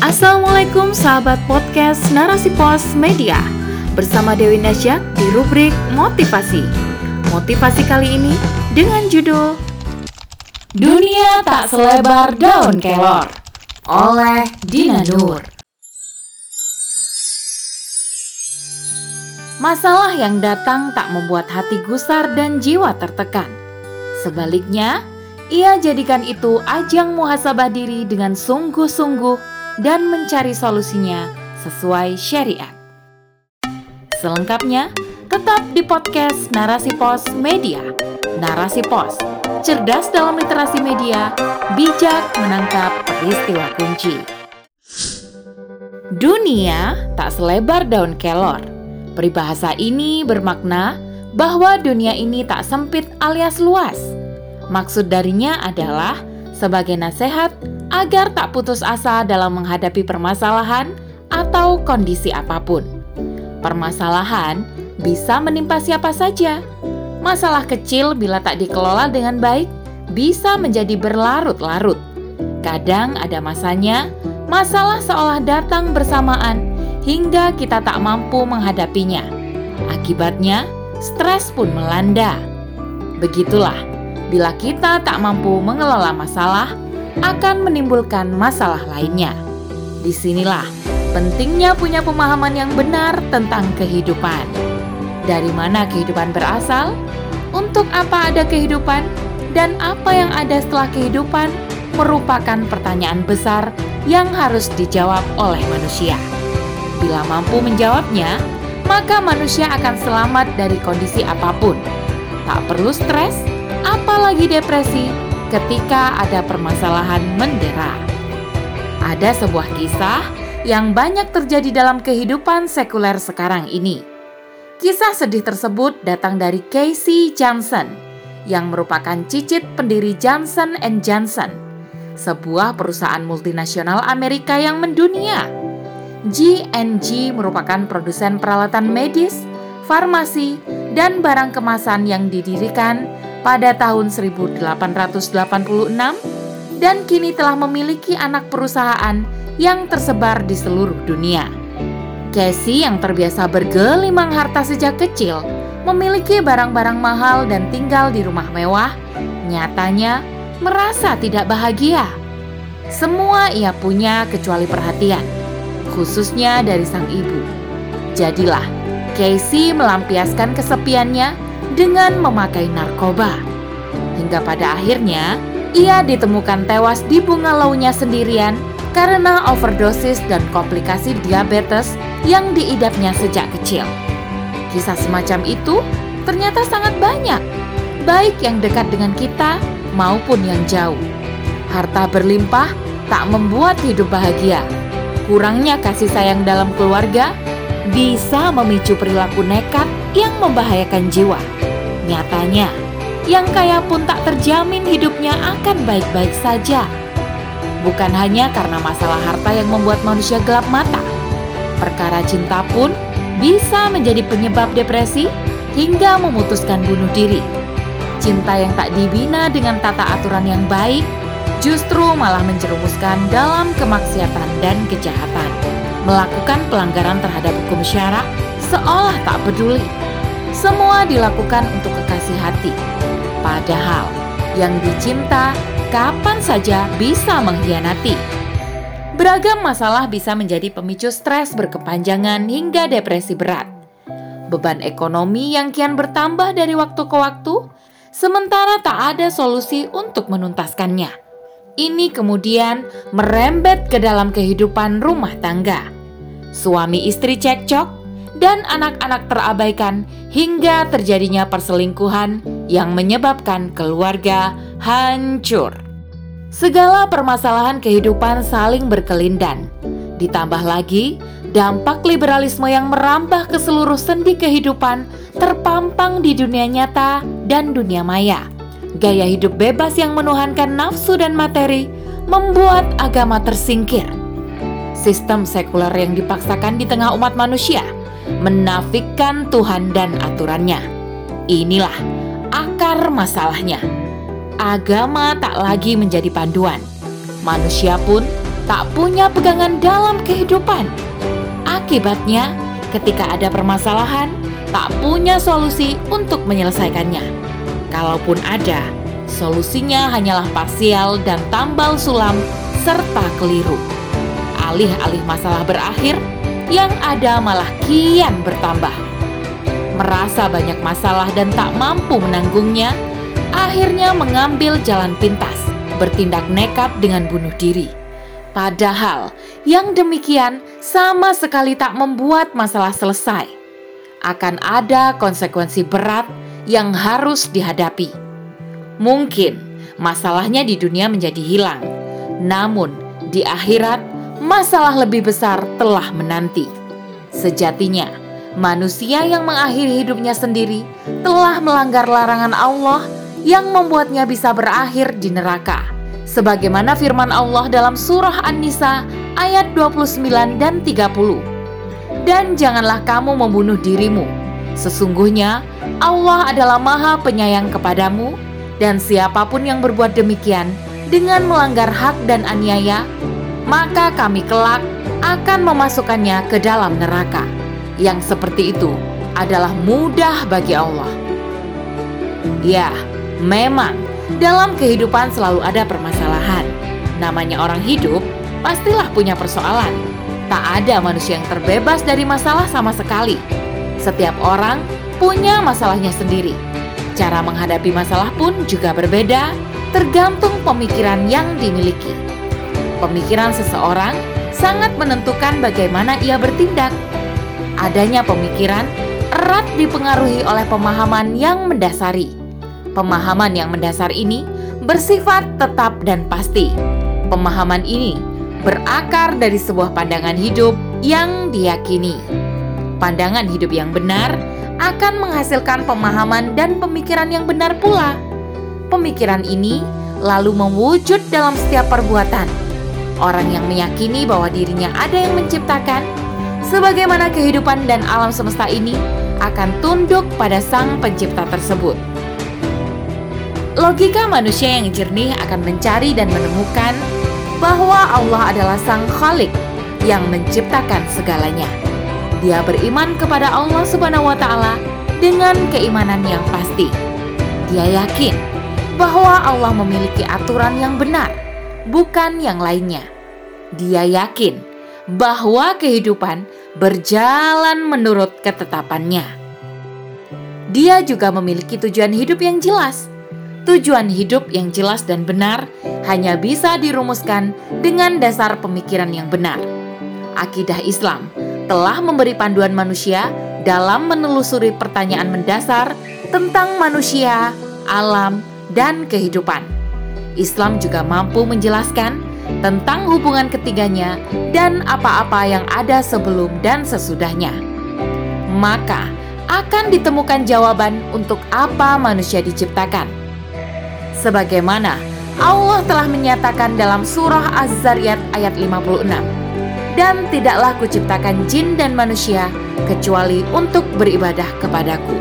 Assalamualaikum sahabat podcast Narasi Pos Media. Bersama Dewi Nasyak di rubrik Motivasi. Motivasi kali ini dengan judul Dunia tak selebar daun kelor oleh Dina Nur. Masalah yang datang tak membuat hati gusar dan jiwa tertekan. Sebaliknya, ia jadikan itu ajang muhasabah diri dengan sungguh-sungguh dan mencari solusinya sesuai syariat. Selengkapnya, tetap di podcast Narasi Pos Media. Narasi Pos, cerdas dalam literasi media, bijak menangkap peristiwa kunci. Dunia tak selebar daun kelor. Peribahasa ini bermakna bahwa dunia ini tak sempit alias luas. Maksud darinya adalah sebagai nasihat agar tak putus asa dalam menghadapi permasalahan atau kondisi apa pun. Permasalahan bisa menimpa siapa saja. Masalah kecil bila tak dikelola dengan baik bisa menjadi berlarut-larut. Kadang ada masanya, masalah seolah datang bersamaan hingga kita tak mampu menghadapinya. Akibatnya, stres pun melanda. Begitulah, bila kita tak mampu mengelola masalah, akan menimbulkan masalah lainnya. Di sinilah pentingnya punya pemahaman yang benar tentang kehidupan. Dari mana kehidupan berasal? Untuk apa ada kehidupan? Dan apa yang ada setelah kehidupan merupakan pertanyaan besar yang harus dijawab oleh manusia. Bila mampu menjawabnya, maka manusia akan selamat dari kondisi apa pun. Tak perlu stres, apalagi depresi, ketika ada permasalahan mendera. Ada sebuah kisah yang banyak terjadi dalam kehidupan sekuler sekarang ini. Kisah sedih tersebut datang dari Casey Johnson yang merupakan cicit pendiri Johnson Johnson, sebuah perusahaan multinasional Amerika yang mendunia. G&G merupakan produsen peralatan medis, farmasi, dan barang kemasan yang didirikan pada tahun 1886 dan kini telah memiliki anak perusahaan yang tersebar di seluruh dunia. Casey yang terbiasa bergelimang harta sejak kecil, memiliki barang-barang mahal dan tinggal di rumah mewah, nyatanya merasa tidak bahagia. Semua ia punya kecuali perhatian, khususnya dari sang ibu. Jadilah, Casey melampiaskan kesepiannya dengan memakai narkoba. Hingga pada akhirnya, ia ditemukan tewas di bungalaunya sendirian karena overdosis dan komplikasi diabetes yang diidapnya sejak kecil. Kisah semacam itu ternyata sangat banyak, baik yang dekat dengan kita maupun yang jauh. Harta berlimpah tak membuat hidup bahagia. Kurangnya kasih sayang dalam keluarga bisa memicu perilaku nekat yang membahayakan jiwa. Nyatanya, yang kaya pun tak terjamin hidupnya akan baik-baik saja. Bukan hanya karena masalah harta yang membuat manusia gelap mata, perkara cinta pun bisa menjadi penyebab depresi hingga memutuskan bunuh diri. Cinta yang tak dibina dengan tata aturan yang baik justru malah menjerumuskan dalam kemaksiatan dan kejahatan. Melakukan pelanggaran terhadap hukum syarak seolah tak peduli semua dilakukan untuk kekasih hati. Padahal yang dicinta kapan saja bisa mengkhianati. Beragam masalah bisa menjadi pemicu stres berkepanjangan hingga depresi berat. Beban ekonomi yang kian bertambah dari waktu ke waktu, sementara tak ada solusi untuk menuntaskannya. Ini kemudian merembet ke dalam kehidupan rumah tangga. Suami istri cekcok, dan anak-anak terabaikan hingga terjadinya perselingkuhan yang menyebabkan keluarga hancur. Segala permasalahan kehidupan saling berkelindan. Ditambah lagi, dampak liberalisme yang merambah ke seluruh sendi kehidupan terpampang di dunia nyata dan dunia maya. Gaya hidup bebas yang menuhankan nafsu dan materi membuat agama tersingkir. Sistem sekuler yang dipaksakan di tengah umat manusia – menafikan Tuhan dan aturannya. Inilah akar masalahnya. Agama tak lagi menjadi panduan. Manusia pun tak punya pegangan dalam kehidupan. Akibatnya, ketika ada permasalahan, tak punya solusi untuk menyelesaikannya. Kalaupun ada, solusinya hanyalah parsial dan tambal sulam serta keliru. Alih-alih masalah berakhir, yang ada malah kian bertambah. Merasa banyak masalah dan tak mampu menanggungnya, akhirnya mengambil jalan pintas, bertindak nekat dengan bunuh diri. Padahal yang demikian sama sekali tak membuat masalah selesai. Akan ada konsekuensi berat yang harus dihadapi. Mungkin masalahnya di dunia menjadi hilang, namun di akhirat masalah lebih besar telah menanti. Sejatinya, manusia yang mengakhiri hidupnya sendiri telah melanggar larangan Allah yang membuatnya bisa berakhir di neraka. Sebagaimana firman Allah dalam surah An-Nisa ayat 29 dan 30. Dan janganlah kamu membunuh dirimu. Sesungguhnya Allah adalah maha penyayang kepadamu dan siapa pun yang berbuat demikian dengan melanggar hak dan aniaya, maka kami kelak akan memasukkannya ke dalam neraka. Yang seperti itu adalah mudah bagi Allah. Ya, Memang, dalam kehidupan selalu ada permasalahan. Namanya orang hidup, pastilah punya persoalan. Tak ada manusia yang terbebas dari masalah sama sekali. Setiap orang punya masalahnya sendiri. Cara menghadapi masalah pun juga berbeda, tergantung pemikiran yang dimiliki. Pemikiran seseorang sangat menentukan bagaimana ia bertindak. Adanya pemikiran erat dipengaruhi oleh pemahaman yang mendasari Pemahaman yang mendasar ini bersifat tetap dan pasti. Pemahaman ini berakar dari sebuah pandangan hidup yang diyakini. Pandangan hidup yang benar akan menghasilkan pemahaman dan pemikiran yang benar pula. Pemikiran ini lalu mewujud dalam setiap perbuatan. Orang yang meyakini bahwa dirinya ada yang menciptakan, sebagaimana kehidupan dan alam semesta ini akan tunduk pada Sang Pencipta tersebut. Logika manusia yang jernih akan mencari dan menemukan bahwa Allah adalah Sang Khalik yang menciptakan segalanya. Dia beriman kepada Allah Subhanahu wa taala dengan keimanan yang pasti. Dia yakin bahwa Allah memiliki aturan yang benar, bukan yang lainnya. Dia yakin bahwa kehidupan berjalan menurut ketetapannya. Dia juga memiliki tujuan hidup yang jelas Tujuan hidup yang jelas dan benar hanya bisa dirumuskan dengan dasar pemikiran yang benar. Akidah Islam telah memberi panduan manusia dalam menelusuri pertanyaan mendasar tentang manusia, alam, dan kehidupan. Islam juga mampu menjelaskan tentang hubungan ketiganya dan apa-apa yang ada sebelum dan sesudahnya. Maka akan ditemukan jawaban untuk apa manusia diciptakan sebagaimana Allah telah menyatakan dalam surah Az-Zariyat ayat 56. Dan tidaklah kuciptakan jin dan manusia kecuali untuk beribadah kepadaku.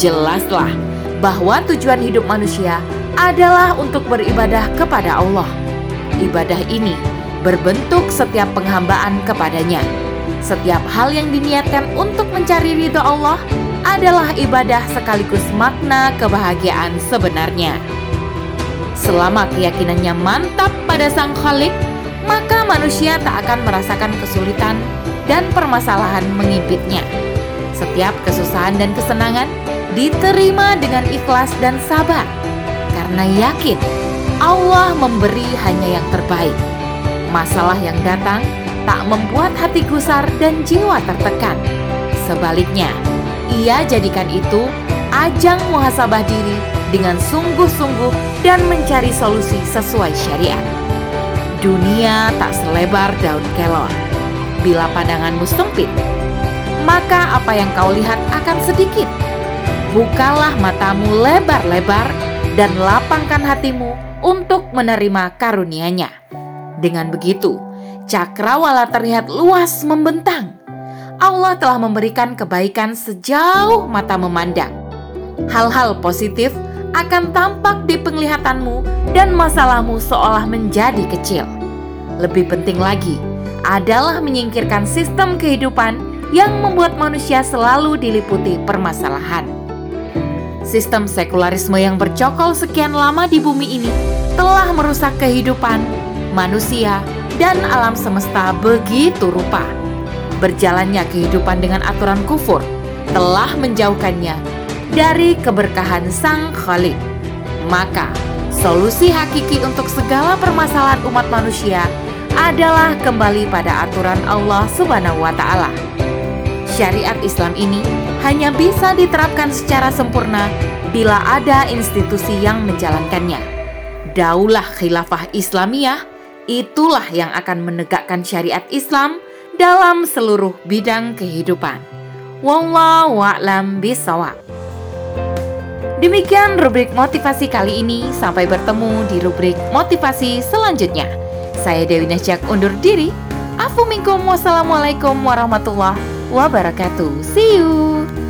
Jelaslah bahwa tujuan hidup manusia adalah untuk beribadah kepada Allah. Ibadah ini berbentuk setiap penghambaan kepadanya. Setiap hal yang diniatkan untuk mencari ridho Allah adalah ibadah sekaligus makna kebahagiaan sebenarnya. Selama keyakinannya mantap pada Sang Khalik, maka manusia tak akan merasakan kesulitan dan permasalahan mengimpitnya. Setiap kesusahan dan kesenangan diterima dengan ikhlas dan sabar, karena yakin Allah memberi hanya yang terbaik. Masalah yang datang tak membuat hati gusar dan jiwa tertekan. Sebaliknya, ia jadikan itu ajang muhasabah diri dengan sungguh-sungguh dan mencari solusi sesuai syariat. Dunia tak selebar daun kelor. Bila pandanganmu sempit, maka apa yang kau lihat akan sedikit. Bukalah matamu lebar-lebar dan lapangkan hatimu untuk menerima karunia-Nya. Dengan begitu, cakrawala terlihat luas membentang. Allah telah memberikan kebaikan sejauh mata memandang. Hal-hal positif akan tampak di penglihatanmu dan masalahmu seolah menjadi kecil. Lebih penting lagi adalah menyingkirkan sistem kehidupan yang membuat manusia selalu diliputi permasalahan. Sistem sekularisme yang bercokol sekian lama di bumi ini telah merusak kehidupan manusia dan alam semesta begitu rupa. Berjalannya kehidupan dengan aturan kufur telah menjauhkannya dari keberkahan Sang Khalik. Maka, solusi hakiki untuk segala permasalahan umat manusia adalah kembali pada aturan Allah Subhanahu wa taala. Syariat Islam ini hanya bisa diterapkan secara sempurna bila ada institusi yang menjalankannya. Daulah Khilafah Islamiyah itulah yang akan menegakkan syariat Islam dalam seluruh bidang kehidupan. Wallahu a'lam bishawab. Demikian rubrik motivasi kali ini. Sampai bertemu di rubrik motivasi selanjutnya. Saya Dewi Nasjak undur diri. Afu minkum wassalamualaikum warahmatullahi wabarakatuh. See you.